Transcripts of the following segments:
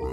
Pop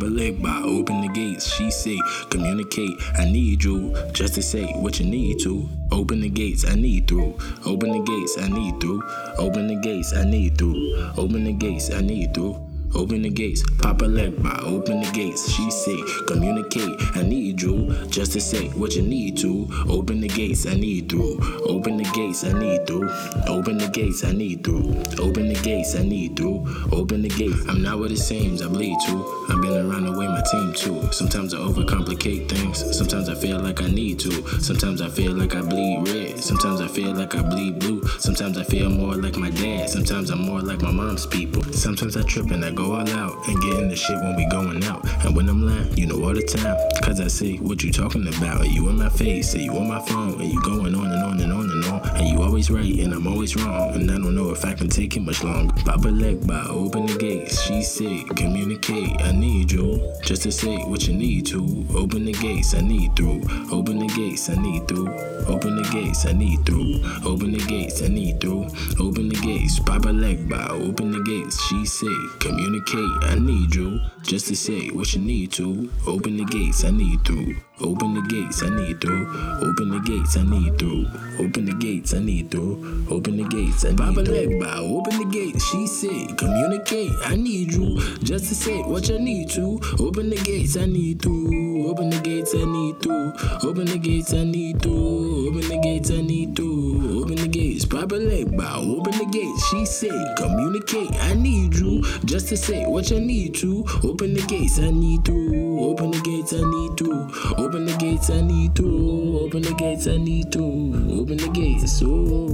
Legba, open the gates. She say, communicate. I need you just to say what you need to. Open the gates. I need through. Open the gates. I need through. Open the gates. I need through. Open the gates. I need through. Open the gates, Papa Legba open the gates. She say, communicate, I need you just to say what you need to. Open the gates, I need through. Open the gates, I need through. Open the gates, I need through. Open the gates, I need through. Open the gates. I'm not what it seems, I bleed too. I've been around the way my team too. Sometimes I overcomplicate things. Sometimes I feel like I need to. Sometimes I feel like I bleed red. Sometimes I feel like I bleed blue. Sometimes I feel more like my dad. Sometimes I'm more like my mom's people. Sometimes I trip and I go all out and get in the shit when we going out. And when I'm lying, you know all the time. Cause I say what you talking about. You in my face, say you on my phone, and you going on and on and on and on. And you always right and I'm always wrong. And I don't know if I can take it much longer. Papa Legba open the gates. She said, communicate. I need you just to say what you need to. Open the gates, I need through. Open the gates, I need through. Open the gates, I need through. Open the gates, I need through. Open the gates, Papa Legba open the gates. She say, communicate, I need you just to say what you need to. Open the gates, I need through. Open the gates, I need through. Open the gates, I need through. Open the gates, I need through. Open the gates, I need Papa Legba open the gates. She said, communicate, I need you just to say what you need to. Open the gates, I need through. Open the gates, I need through. Open the gates, I need through. Open the gates, I need through. Open the gates, Papa Legba open the gates. She said, communicate, I need you just to say what you need to. Open the gates, I need through. Open the gates, I need through. Open the gates, I need through. Open the gates, I need through. Open the gates, oh.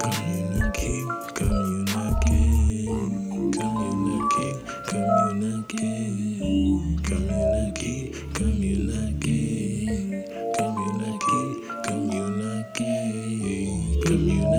Communicate, communicate. community.